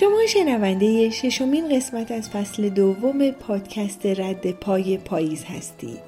شما شنونده ششمین قسمت از فصل دوم پادکست رد پای پاییز هستید.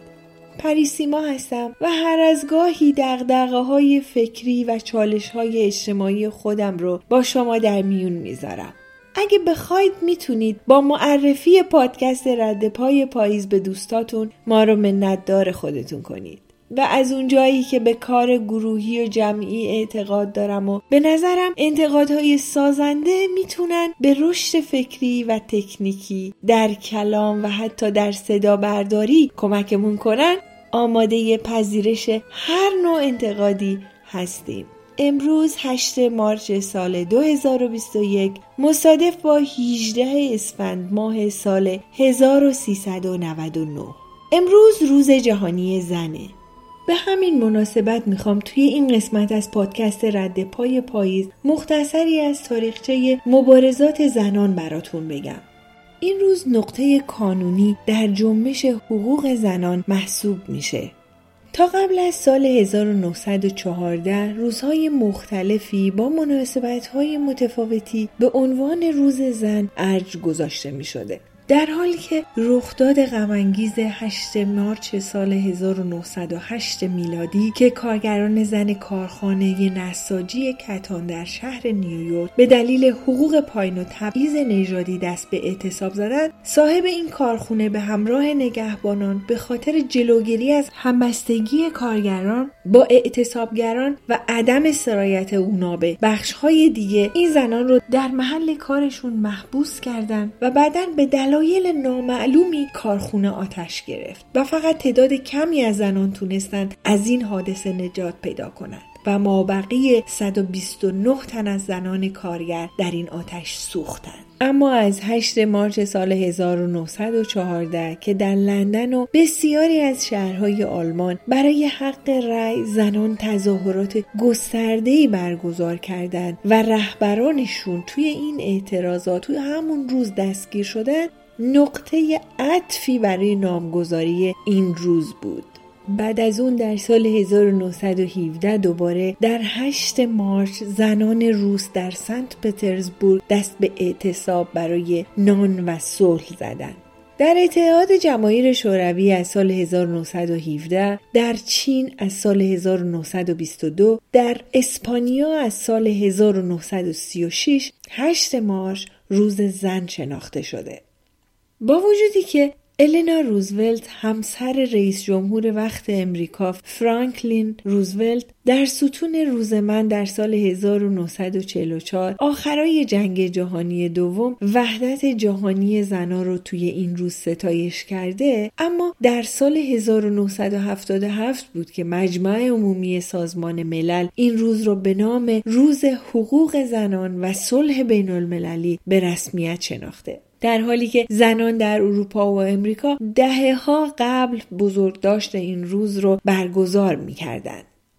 پریسیما هستم و هر از گاهی دقدقه های فکری و چالش های اجتماعی خودم رو با شما در میون می‌ذارم. اگه بخواید می‌تونید با معرفی پادکست رد پای پاییز به دوستاتون ما رو منتدار خودتون کنید. و از اون جایی که به کار گروهی و جمعی اعتقاد دارم و به نظرم انتقادهای سازنده می‌تونن به رشد فکری و تکنیکی در کلام و حتی در صدا برداری کمکمون کنن آماده پذیرش هر نوع انتقادی هستیم. امروز 8 مارچ سال 2021 مصادف با 18 اسفند ماه سال 1399 امروز روز جهانی زنه به همین مناسبت می‌خوام توی این قسمت از پادکست رد پای پاییز مختصری از تاریخچه مبارزات زنان براتون بگم. این روز نقطه کانونی در جنبش حقوق زنان محسوب میشه. تا قبل از سال 1914 روزهای مختلفی با مناسبتهای متفاوتی به عنوان روز زن ارج گذاشته می شده. در حالی که رخداد غمانگیز 8 مارچ سال 1908 میلادی که کارگران زن کارخانه نساجی کتان در شهر نیویورک به دلیل حقوق پایین و تبعیض نژادی دست به اعتصاب زدند صاحب این کارخونه به همراه نگهبانان به خاطر جلوگیری از همبستگی کارگران با اعتصابگران و عدم سرایت اونا به بخشهای دیگه این زنان رو در محل کارشون محبوس کردند و بعدا به دلایل دلایل نامعلومی کارخونه آتش گرفت و فقط تعداد کمی از زنان تونستند از این حادثه نجات پیدا کنند و مابقی 129 تن از زنان کارگر در این آتش سوختند. اما از 8 مارچ سال 1914 که در لندن و بسیاری از شهرهای آلمان برای حق رأی زنان تظاهرات گسترده‌ای برگزار کردند و رهبرانشون توی این اعتراضات توی همون روز دستگیر شدن نقطه عطفی برای نامگذاری این روز بود بعد از اون در سال 1917 دوباره در 8 مارچ زنان روس در سنت پترزبورگ دست به اعتصاب برای نان و صلح زدند. در اتحاد جماهیر شوروی از سال 1917 در چین از سال 1922 در اسپانیا از سال 1936 8 مارچ روز زن شناخته شده با وجودی که النا روزولت همسر رئیس جمهور وقت امریکا فرانکلین روزولت در ستون روز من در سال 1944 آخرای جنگ جهانی دوم وحدت جهانی زنا رو توی این روز ستایش کرده اما در سال 1977 بود که مجمع عمومی سازمان ملل این روز رو به نام روز حقوق زنان و صلح بین المللی به رسمیت شناخته. در حالی که زنان در اروپا و امریکا دهه ها قبل بزرگداشت این روز رو برگزار می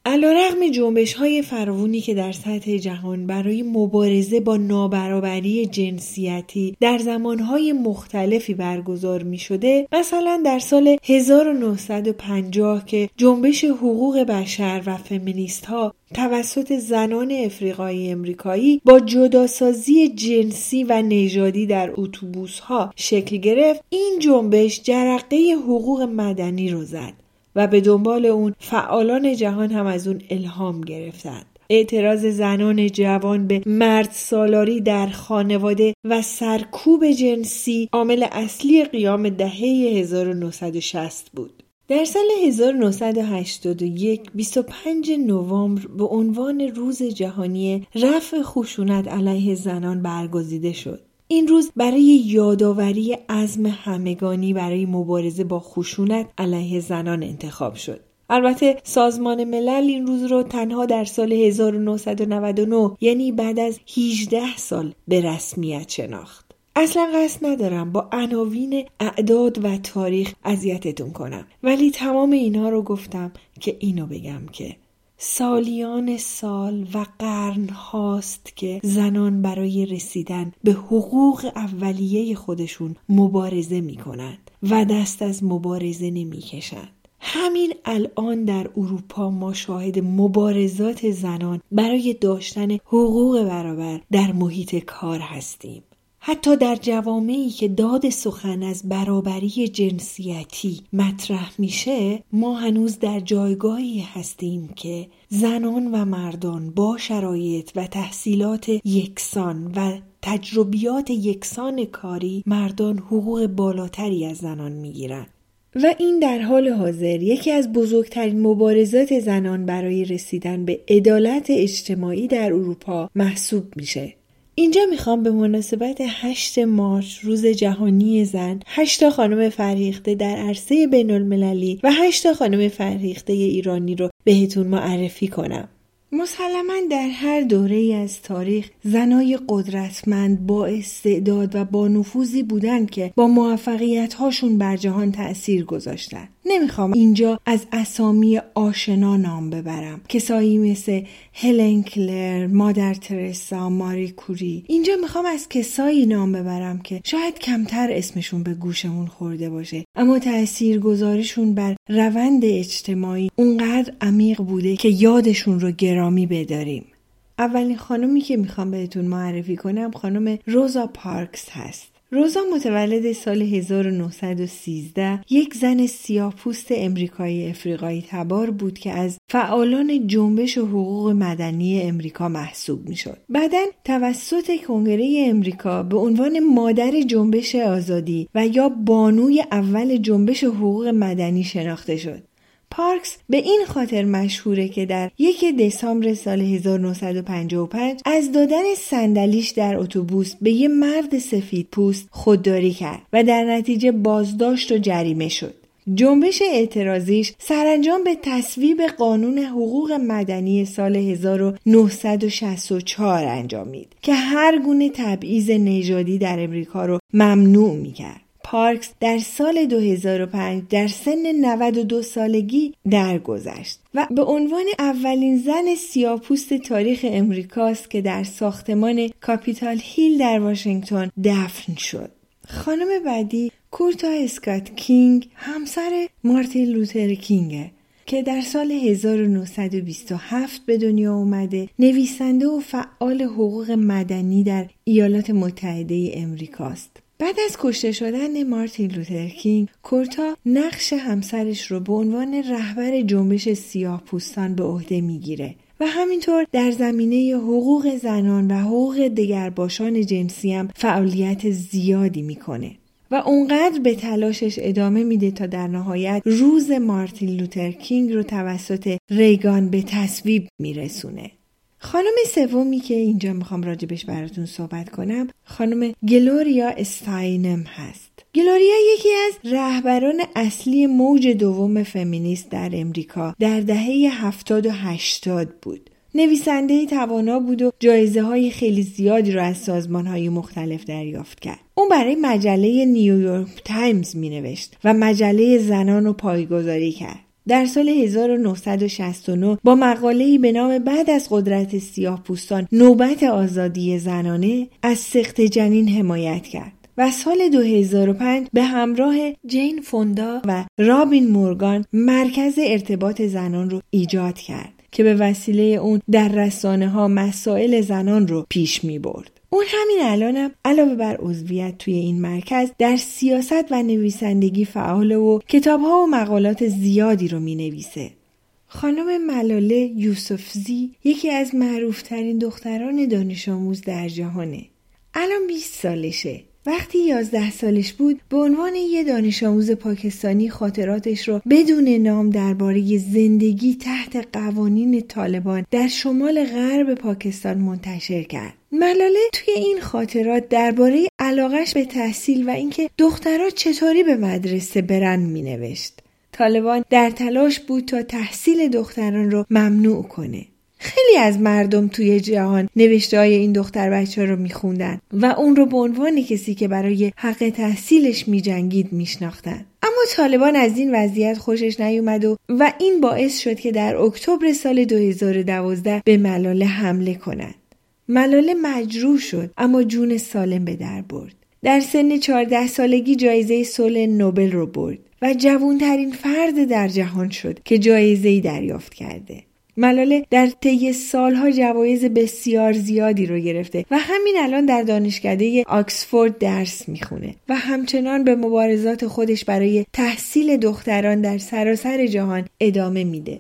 کردن. علا رقم جنبش های فراوونی که در سطح جهان برای مبارزه با نابرابری جنسیتی در زمانهای مختلفی برگزار می شده مثلا در سال 1950 که جنبش حقوق بشر و فمینیست ها توسط زنان افریقایی امریکایی با جداسازی جنسی و نژادی در اتوبوس ها شکل گرفت این جنبش جرقه حقوق مدنی رو زد و به دنبال اون فعالان جهان هم از اون الهام گرفتند. اعتراض زنان جوان به مرد سالاری در خانواده و سرکوب جنسی عامل اصلی قیام دهه 1960 بود. در سال 1981 25 نوامبر به عنوان روز جهانی رفع خشونت علیه زنان برگزیده شد. این روز برای یادآوری عزم همگانی برای مبارزه با خشونت علیه زنان انتخاب شد. البته سازمان ملل این روز رو تنها در سال 1999 یعنی بعد از 18 سال به رسمیت شناخت. اصلا قصد ندارم با عناوین اعداد و تاریخ اذیتتون کنم ولی تمام اینها رو گفتم که اینو بگم که سالیان سال و قرن هاست که زنان برای رسیدن به حقوق اولیه خودشون مبارزه می کنند و دست از مبارزه نمی کشند. همین الان در اروپا ما شاهد مبارزات زنان برای داشتن حقوق برابر در محیط کار هستیم. حتی در جوامعی که داد سخن از برابری جنسیتی مطرح میشه ما هنوز در جایگاهی هستیم که زنان و مردان با شرایط و تحصیلات یکسان و تجربیات یکسان کاری مردان حقوق بالاتری از زنان می‌گیرند و این در حال حاضر یکی از بزرگترین مبارزات زنان برای رسیدن به عدالت اجتماعی در اروپا محسوب میشه. اینجا می‌خوام به مناسبت 8 مارچ روز جهانی زن 8 تا خانم فرهیخته در عرصه بین المللی و 8 تا خانم فرهیخته ایرانی رو بهتون معرفی کنم. مسلما در هر دوره از تاریخ زنای قدرتمند با استعداد و با نفوذی بودند که با موفقیت هاشون بر جهان تأثیر گذاشتن. نمی‌خوام اینجا از اسامی آشنا نام ببرم کسایی مثل هلن کلر، مادر ترسا، ماری کوری اینجا می‌خوام از کسایی نام ببرم که شاید کمتر اسمشون به گوشمون خورده باشه اما تأثیر گذارشون بر روند اجتماعی اونقدر عمیق بوده که یادشون رو گرامی بداریم اولین خانمی که می‌خوام بهتون معرفی کنم خانم روزا پارکس هست روزا متولد سال 1913 یک زن سیاهپوست امریکایی افریقایی تبار بود که از فعالان جنبش حقوق مدنی امریکا محسوب می‌شد. بعدا توسط کنگره امریکا به عنوان مادر جنبش آزادی و یا بانوی اول جنبش حقوق مدنی شناخته شد. پارکس به این خاطر مشهوره که در یک دسامبر سال 1955 از دادن صندلیش در اتوبوس به یه مرد سفید پوست خودداری کرد و در نتیجه بازداشت و جریمه شد. جنبش اعتراضیش سرانجام به تصویب قانون حقوق مدنی سال 1964 انجامید که هر گونه تبعیض نژادی در امریکا رو ممنوع می‌کرد. پارکس در سال 2005 در سن 92 سالگی درگذشت و به عنوان اولین زن سیاپوست تاریخ امریکاست که در ساختمان کاپیتال هیل در واشنگتن دفن شد. خانم بعدی کورتا اسکات کینگ همسر مارتین لوتر کینگه که در سال 1927 به دنیا اومده نویسنده و فعال حقوق مدنی در ایالات متحده امریکاست. بعد از کشته شدن مارتین لوتر کینگ کورتا نقش همسرش رو به عنوان رهبر جنبش سیاه پوستان به عهده می‌گیره و همینطور در زمینه حقوق زنان و حقوق دگرباشان جنسی هم فعالیت زیادی می‌کنه و اونقدر به تلاشش ادامه میده تا در نهایت روز مارتین لوتر کینگ رو توسط ریگان به تصویب میرسونه. خانم سومی که اینجا می‌خوام راجبش براتون صحبت کنم خانم گلوریا استاینم هست گلوریا یکی از رهبران اصلی موج دوم فمینیست در امریکا در دهه هفتاد و هشتاد بود نویسنده توانا بود و جایزه های خیلی زیادی را از سازمان های مختلف دریافت کرد. اون برای مجله نیویورک تایمز می نوشت و مجله زنان رو پایه‌گذاری کرد. در سال 1969 با مقاله‌ای به نام بعد از قدرت سیاه پوستان نوبت آزادی زنانه از سخت جنین حمایت کرد. و سال 2005 به همراه جین فوندا و رابین مورگان مرکز ارتباط زنان رو ایجاد کرد که به وسیله اون در رسانه ها مسائل زنان رو پیش می برد. اون همین الانم علاوه بر عضویت توی این مرکز در سیاست و نویسندگی فعال و کتابها و مقالات زیادی رو می نویسه. خانم ملاله یوسفزی یکی از معروفترین دختران دانش آموز در جهانه. الان 20 سالشه. وقتی 11 سالش بود به عنوان یه دانش آموز پاکستانی خاطراتش رو بدون نام درباره زندگی تحت قوانین طالبان در شمال غرب پاکستان منتشر کرد. ملاله توی این خاطرات درباره علاقش به تحصیل و اینکه دخترها چطوری به مدرسه برن می نوشت. طالبان در تلاش بود تا تحصیل دختران رو ممنوع کنه. خیلی از مردم توی جهان نوشته های این دختر بچه رو میخوندن و اون رو به عنوان کسی که برای حق تحصیلش میجنگید میشناختن. اما طالبان از این وضعیت خوشش نیومد و و این باعث شد که در اکتبر سال 2012 به ملاله حمله کنند. ملاله مجروح شد اما جون سالم به در برد. در سن 14 سالگی جایزه صلح نوبل رو برد و جوانترین فرد در جهان شد که جایزه ای دریافت کرده. ملاله در طی سالها جوایز بسیار زیادی رو گرفته و همین الان در دانشکده آکسفورد درس می‌خونه و همچنان به مبارزات خودش برای تحصیل دختران در سراسر جهان ادامه میده.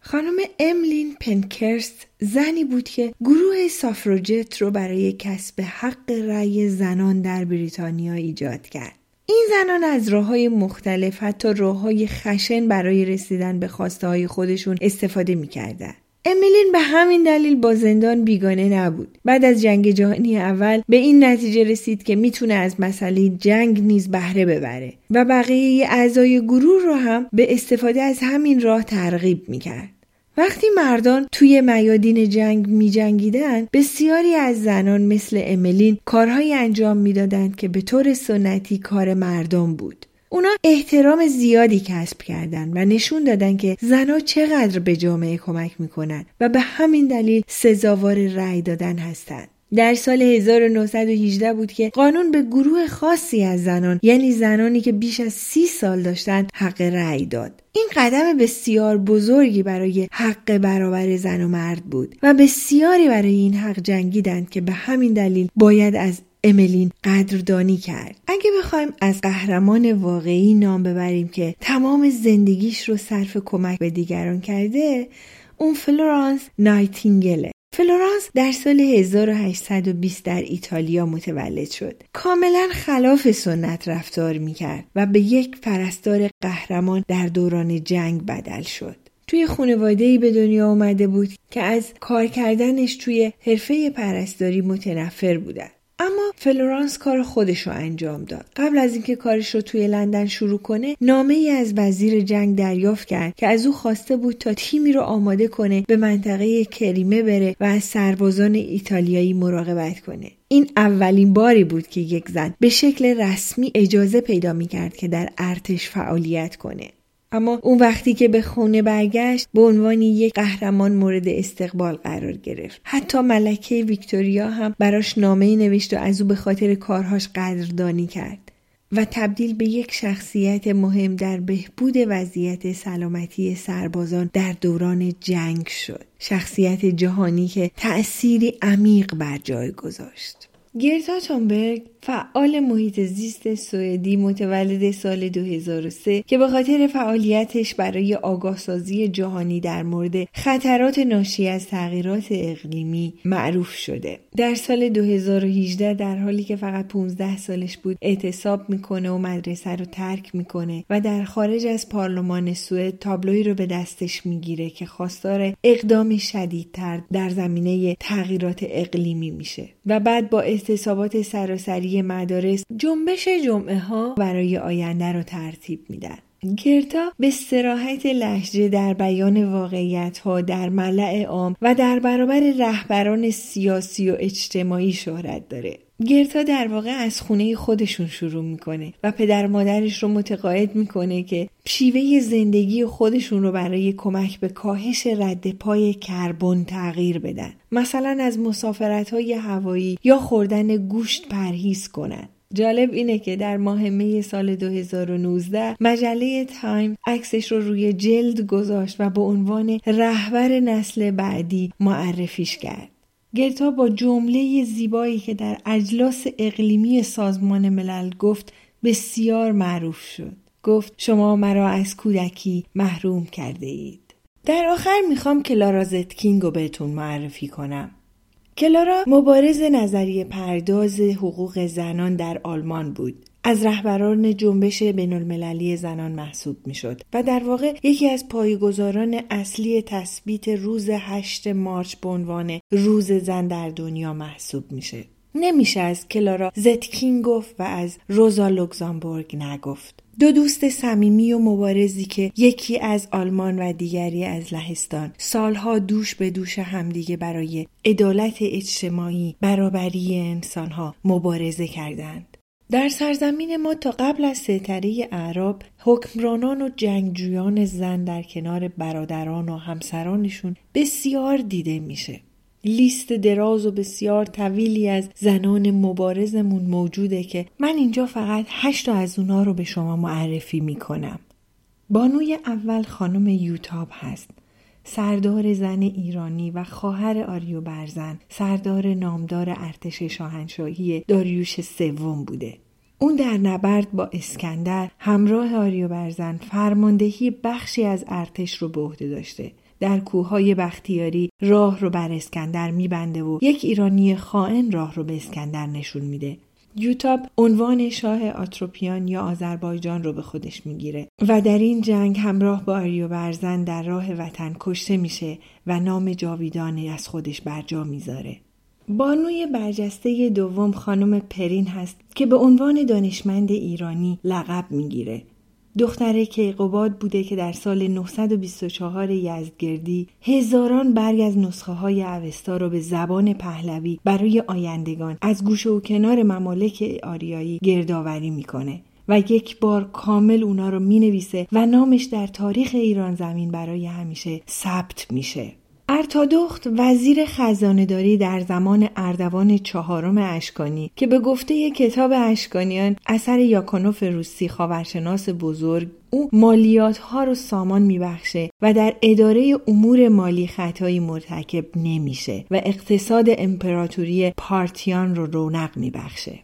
خانم املین پنکرست زنی بود که گروه سافروجت رو برای کسب حق رأی زنان در بریتانیا ایجاد کرد. این زنان از راه های مختلف حتی راه های خشن برای رسیدن به خواسته های خودشون استفاده می‌کردن. امیلین به همین دلیل با زندان بیگانه نبود. بعد از جنگ جهانی اول به این نتیجه رسید که می‌تونه از مسئله جنگ نیز بهره ببره و بقیه اعضای گروه رو هم به استفاده از همین راه ترغیب می‌کرد. وقتی مردان توی میادین جنگ می جنگیدن بسیاری از زنان مثل املین کارهایی انجام می‌دادند که به طور سنتی کار مردم بود. اونا احترام زیادی کسب کردند و نشون دادن که زنها چقدر به جامعه کمک می‌کنن و به همین دلیل سزاوار رأی دادن هستند. در سال 1918 بود که قانون به گروه خاصی از زنان یعنی زنانی که بیش از سی سال داشتند حق رأی داد. این قدم بسیار بزرگی برای حق برابر زن و مرد بود و بسیاری برای این حق جنگیدند که به همین دلیل باید از املین قدردانی کرد اگه بخوایم از قهرمان واقعی نام ببریم که تمام زندگیش رو صرف کمک به دیگران کرده اون فلورانس نایتینگله فلورانس در سال 1820 در ایتالیا متولد شد. کاملا خلاف سنت رفتار می‌کرد و به یک پرستار قهرمان در دوران جنگ بدل شد. توی خانواده به دنیا آمده بود که از کار کردنش توی حرفه پرستاری متنفر بودن. اما فلورانس کار خودش رو انجام داد. قبل از اینکه کارش رو توی لندن شروع کنه نامه ای از وزیر جنگ دریافت کرد که از او خواسته بود تا تیمی رو آماده کنه به منطقه کریمه بره و از سربازان ایتالیایی مراقبت کنه. این اولین باری بود که یک زن به شکل رسمی اجازه پیدا می کرد که در ارتش فعالیت کنه. اما اون وقتی که به خونه برگشت به عنوان یک قهرمان مورد استقبال قرار گرفت. حتی ملکه ویکتوریا هم براش نامه نوشت و از او به خاطر کارهاش قدردانی کرد و تبدیل به یک شخصیت مهم در بهبود وضعیت سلامتی سربازان در دوران جنگ شد. شخصیت جهانی که تأثیری عمیق بر جای گذاشت. گرتا تونبرگ فعال محیط زیست سوئدی متولد سال 2003 که به خاطر فعالیتش برای آگاهسازی جهانی در مورد خطرات ناشی از تغییرات اقلیمی معروف شده. در سال 2018 در حالی که فقط 15 سالش بود اعتصاب می‌کنه و مدرسه رو ترک می‌کنه و در خارج از پارلمان سوئد تابلوی رو به دستش می‌گیره که خواستار اقدام شدیدتر در زمینه تغییرات اقلیمی میشه و بعد با اعتصابات سراسری مدارس جنبش جمعه ها برای آینده رو ترتیب میدن. گرتا به سراحت لحجه در بیان واقعیت ها در ملع عام و در برابر رهبران سیاسی و اجتماعی شهرت داره. گرتا در واقع از خونه خودشون شروع می‌کنه و پدر مادرش رو متقاعد می‌کنه که شیوه زندگی خودشون رو برای کمک به کاهش رد پای کربن تغییر بدن مثلا از مسافرت های هوایی یا خوردن گوشت پرهیز کنن جالب اینه که در ماه می سال 2019 مجله تایم عکسش رو روی جلد گذاشت و به عنوان رهبر نسل بعدی معرفیش کرد. گرتا با جمله زیبایی که در اجلاس اقلیمی سازمان ملل گفت بسیار معروف شد. گفت شما مرا از کودکی محروم کرده اید. در آخر می‌خوام کلارا زتکینگ رو بهتون معرفی کنم. کلارا مبارز نظریه پرداز حقوق زنان در آلمان بود. از رهبران جنبش بین المللی زنان محسوب می شد و در واقع یکی از پایگزاران اصلی تثبیت روز 8 مارچ به عنوان روز زن در دنیا محسوب میشه. نمیشه از کلارا زتکین گفت و از روزا لوکزامبورگ نگفت. دو دوست صمیمی و مبارزی که یکی از آلمان و دیگری از لهستان سالها دوش به دوش همدیگه برای عدالت اجتماعی برابری انسانها مبارزه کردند در سرزمین ما تا قبل از سیطره اعراب حکمرانان و جنگجویان زن در کنار برادران و همسرانشون بسیار دیده میشه. لیست دراز و بسیار طویلی از زنان مبارزمون موجوده که من اینجا فقط هشت از اونا رو به شما معرفی می‌کنم. بانوی اول خانم یوتاب هست. سردار زن ایرانی و خواهر آریو برزن سردار نامدار ارتش شاهنشاهی داریوش سوم بوده. اون در نبرد با اسکندر همراه آریو برزن فرماندهی بخشی از ارتش رو به عهده داشته. در کوههای بختیاری راه رو بر اسکندر میبنده و یک ایرانی خائن راه رو به اسکندر نشون میده. یوتاب عنوان شاه آتروپیان یا آذربایجان رو به خودش می‌گیره و در این جنگ همراه با آریو برزن در راه وطن کشته میشه و نام جاویدانه از خودش برجا می‌ذاره. بانوی برجسته دوم خانم پرین هست که به عنوان دانشمند ایرانی لقب می‌گیره دختره قباد بوده که در سال 924 یزدگردی هزاران برگ از نسخه های اوستا را به زبان پهلوی برای آیندگان از گوشه و کنار ممالک آریایی گردآوری می‌کنه و یک بار کامل اونا رو می نویسه و نامش در تاریخ ایران زمین برای همیشه ثبت میشه. ارتادخت وزیر خزانهداری در زمان اردوان چهارم اشکانی که به گفته کتاب اشکانیان اثر یاکانوف روسی خاورشناس بزرگ او مالیات ها رو سامان میبخشه و در اداره امور مالی خطایی مرتکب نمیشه و اقتصاد امپراتوری پارتیان رو رونق میبخشه.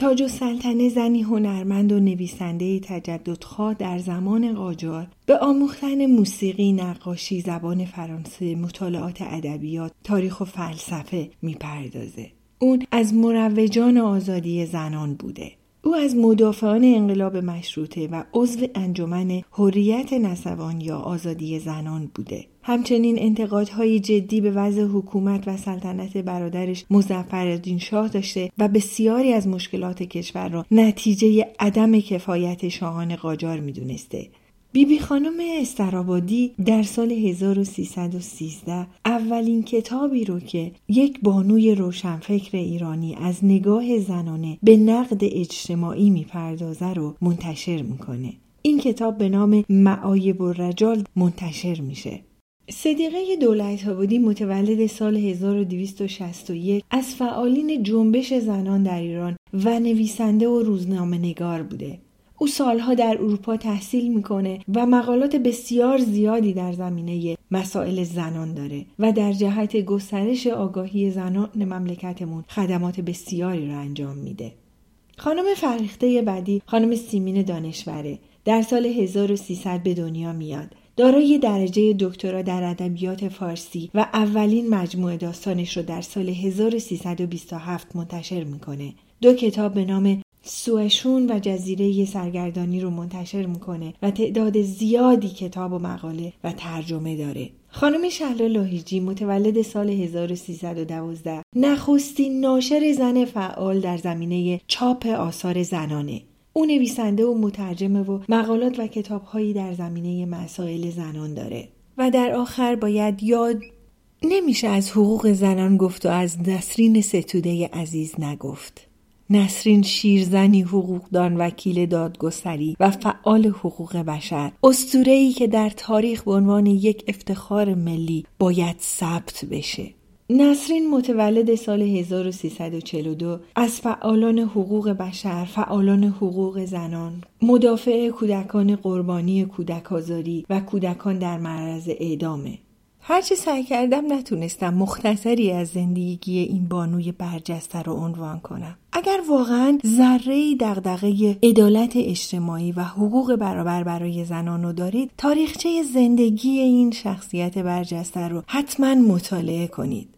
تاج و سلطنه زنی هنرمند و نویسنده تجددخواه در زمان قاجار به آموختن موسیقی، نقاشی، زبان فرانسه، مطالعات ادبیات، تاریخ و فلسفه می‌پردازه. اون از مروجان آزادی زنان بوده. او از مدافعان انقلاب مشروطه و عضو انجمن حریت نسوان یا آزادی زنان بوده. همچنین انتقادهای جدی به وضع حکومت و سلطنت برادرش مزفر شاه داشته و بسیاری از مشکلات کشور را نتیجه عدم کفایت شاهان قاجار می‌دونسته. بیبی خانم استرابادی در سال 1313 اولین کتابی رو که یک بانوی روشنفکر ایرانی از نگاه زنانه به نقد اجتماعی می‌پردازه رو منتشر می‌کنه. این کتاب به نام معایب و رجال منتشر میشه. صدیقه دولت آبادی متولد سال 1261 از فعالین جنبش زنان در ایران و نویسنده و روزنامه نگار بوده. او سالها در اروپا تحصیل می‌کنه و مقالات بسیار زیادی در زمینه مسائل زنان داره و در جهت گسترش آگاهی زنان مملکتمون خدمات بسیاری را انجام میده. خانم فرخته بعدی خانم سیمین دانشوره در سال 1300 به دنیا میاد دارای درجه دکترا در ادبیات فارسی و اولین مجموعه داستانش رو در سال 1327 منتشر می‌کنه. دو کتاب به نام سوشون و جزیره سرگردانی رو منتشر می‌کنه و تعداد زیادی کتاب و مقاله و ترجمه داره. خانم شهلا لاهیجی متولد سال 1312 نخستین ناشر زن فعال در زمینه چاپ آثار زنانه. او نویسنده و مترجمه و مقالات و کتابهایی در زمینه مسائل زنان داره و در آخر باید یاد نمیشه از حقوق زنان گفت و از نسرین ستوده عزیز نگفت نسرین شیرزنی حقوقدان وکیل دادگستری و فعال حقوق بشر. ای که در تاریخ به عنوان یک افتخار ملی باید ثبت بشه. نسرین متولد سال 1342 از فعالان حقوق بشر، فعالان حقوق زنان، مدافع کودکان قربانی کودک آزاری و کودکان در معرض اعدامه. هرچی سعی کردم نتونستم مختصری از زندگی این بانوی برجسته رو عنوان کنم. اگر واقعا ذره دغدغه عدالت اجتماعی و حقوق برابر برای زنان رو دارید تاریخچه زندگی این شخصیت برجسته رو حتما مطالعه کنید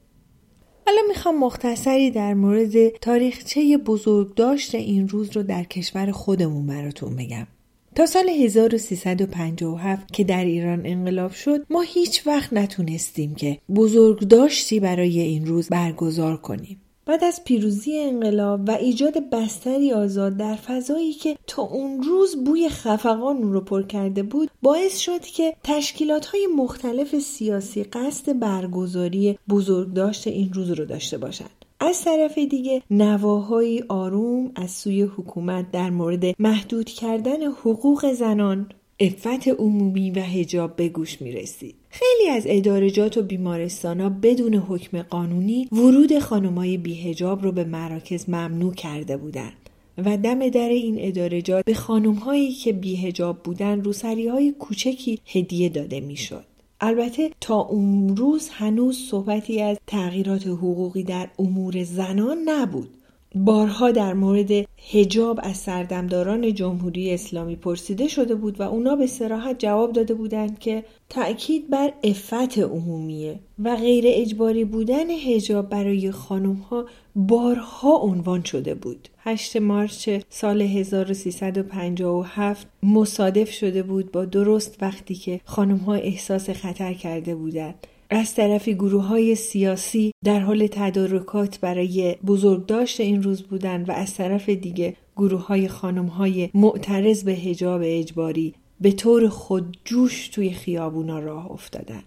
حالا می‌خوام مختصری در مورد تاریخچه بزرگداشت این روز رو در کشور خودمون براتون بگم. تا سال 1357 که در ایران انقلاب شد ما هیچ وقت نتونستیم که بزرگداشتی برای این روز برگزار کنیم. بعد از پیروزی انقلاب و ایجاد بستری آزاد در فضایی که تا اون روز بوی خفقان رو پر کرده بود باعث شد که تشکیلات های مختلف سیاسی قصد برگزاری بزرگداشت این روز رو داشته باشند از طرف دیگه نواهایی آروم از سوی حکومت در مورد محدود کردن حقوق زنان افت عمومی و هجاب به گوش می رسید. خیلی از ادارجات و بیمارستان بدون حکم قانونی ورود خانمای بیهجاب رو به مراکز ممنوع کرده بودند و دم در این ادارجات به خانم هایی که بیهجاب بودن روسری های کوچکی هدیه داده می‌شد. البته تا اون روز هنوز صحبتی از تغییرات حقوقی در امور زنان نبود. بارها در مورد هجاب از سردمداران جمهوری اسلامی پرسیده شده بود و اونا به سراحت جواب داده بودند که تأکید بر افت عمومیه و غیر اجباری بودن هجاب برای خانم ها بارها عنوان شده بود. 8 مارچ سال 1357 مصادف شده بود با درست وقتی که خانم ها احساس خطر کرده بودند از طرفی گروه های سیاسی در حال تدارکات برای بزرگداشت این روز بودند و از طرف دیگه گروه های خانم های معترض به هجاب اجباری به طور خودجوش توی خیابونا راه افتادن.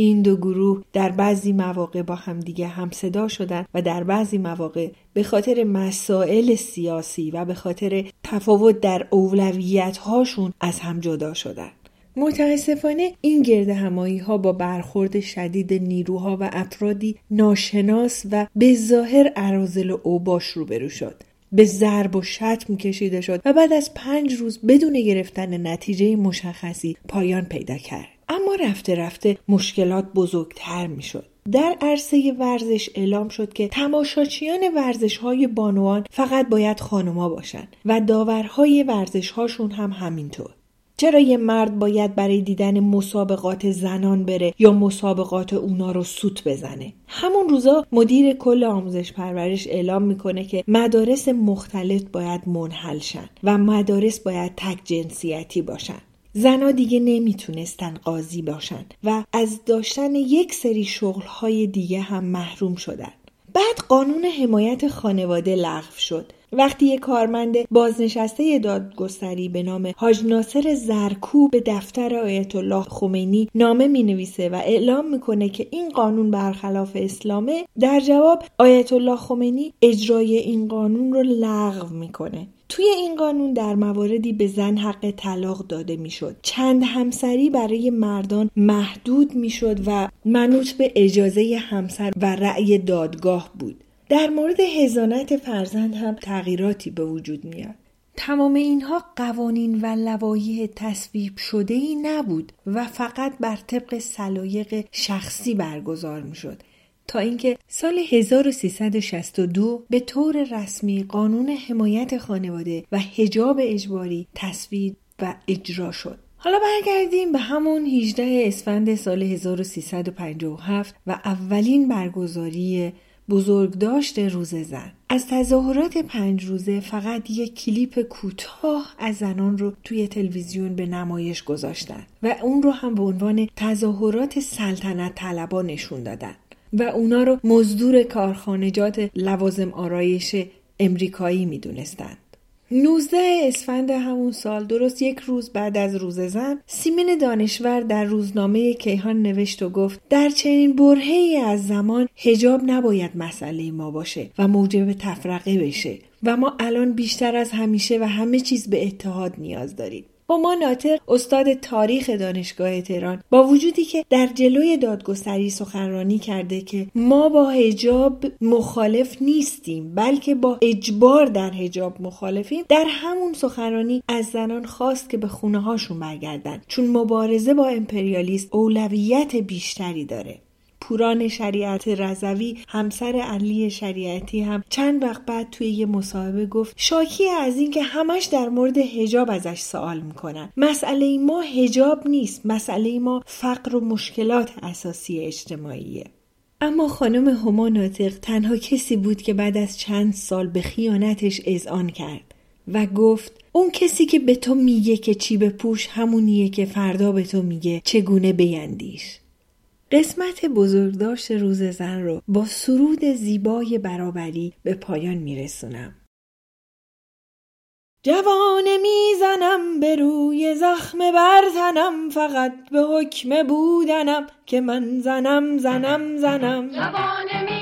این دو گروه در بعضی مواقع با همدیگه هم صدا شدن و در بعضی مواقع به خاطر مسائل سیاسی و به خاطر تفاوت در اولویت هاشون از هم جدا شدن. متاسفانه این گرد همایی ها با برخورد شدید نیروها و افرادی ناشناس و به ظاهر عرازل و اوباش روبرو شد. به ضرب و شتم کشیده شد و بعد از پنج روز بدون گرفتن نتیجه مشخصی پایان پیدا کرد. اما رفته رفته مشکلات بزرگتر می شد. در عرصه ورزش اعلام شد که تماشاچیان ورزش های بانوان فقط باید خانوما باشند و داورهای ورزش هاشون هم همینطور. چرا یه مرد باید برای دیدن مسابقات زنان بره یا مسابقات اونا رو سوت بزنه؟ همون روزا مدیر کل آموزش پرورش اعلام می‌کنه که مدارس مختلف باید منحل شن و مدارس باید تک جنسیتی باشن. زنا دیگه نمی‌تونستن قاضی باشن و از داشتن یک سری شغلهای دیگه هم محروم شدن. بعد قانون حمایت خانواده لغو شد. وقتی یک کارمند بازنشسته دادگستری به نام حاج ناصر زرکو به دفتر آیت الله خمینی نامه می نویسه و اعلام می‌کنه که این قانون برخلاف اسلامه در جواب آیت الله خمینی اجرای این قانون رو لغو می‌کنه. توی این قانون در مواردی به زن حق طلاق داده می‌شد. چند همسری برای مردان محدود می‌شد و منوط به اجازه همسر و رأی دادگاه بود. در مورد هزانت فرزند هم تغییراتی به وجود میاد تمام اینها قوانین و لوایح تصویب شده ای نبود و فقط بر طبق سلایق شخصی برگزار می شد تا اینکه سال 1362 به طور رسمی قانون حمایت خانواده و حجاب اجباری تصویب و اجرا شد. حالا برگردیم به همون 18 اسفند سال 1357 و اولین برگزاری بزرگداشت روز زن. از تظاهرات پنج روزه فقط یک کلیپ کوتاه از زنان رو توی تلویزیون به نمایش گذاشتن و اون رو هم به عنوان تظاهرات سلطنت طلبا نشون دادن و اونا رو مزدور کارخانجات لوازم آرایش امریکایی می‌دونستند 19 اسفند همون سال درست یک روز بعد از روز زن سیمین دانشور در روزنامه کیهان نوشت و گفت در چنین برهی از زمان هجاب نباید مسئله ما باشه و موجب تفرقه بشه و ما الان بیشتر از همیشه و همه چیز به اتحاد نیاز داریم. ما ناطق استاد تاریخ دانشگاه تهران. با وجودی که در جلوی دادگستری سخنرانی کرده که ما با هجاب مخالف نیستیم بلکه با اجبار در هجاب مخالفیم در همون سخنرانی از زنان خواست که به خونه هاشون برگردن. چون مبارزه با امپریالیست اولویت بیشتری داره. پوران شریعت رضوی همسر علی شریعتی هم چند وقت بعد توی یه مصاحبه گفت شاکی از اینکه همش در مورد هجاب ازش سوال می‌کنن. مسئله ما هجاب نیست مسئله ما فقر و مشکلات اساسی اجتماعیه. اما خانم هما ناطق تنها کسی بود که بعد از چند سال به خیانتش اذعان کرد و گفت اون کسی که به تو میگه که چی بپوش همونیه که فردا به تو میگه چگونه بیندیش. قسمت بزرگداشت روز زن رو با سرود زیبای برابری به پایان میرسونم. جوانه می‌زنم به روی زخم برتنم فقط به حکم بودنم که من زنم زنم زنم جوانه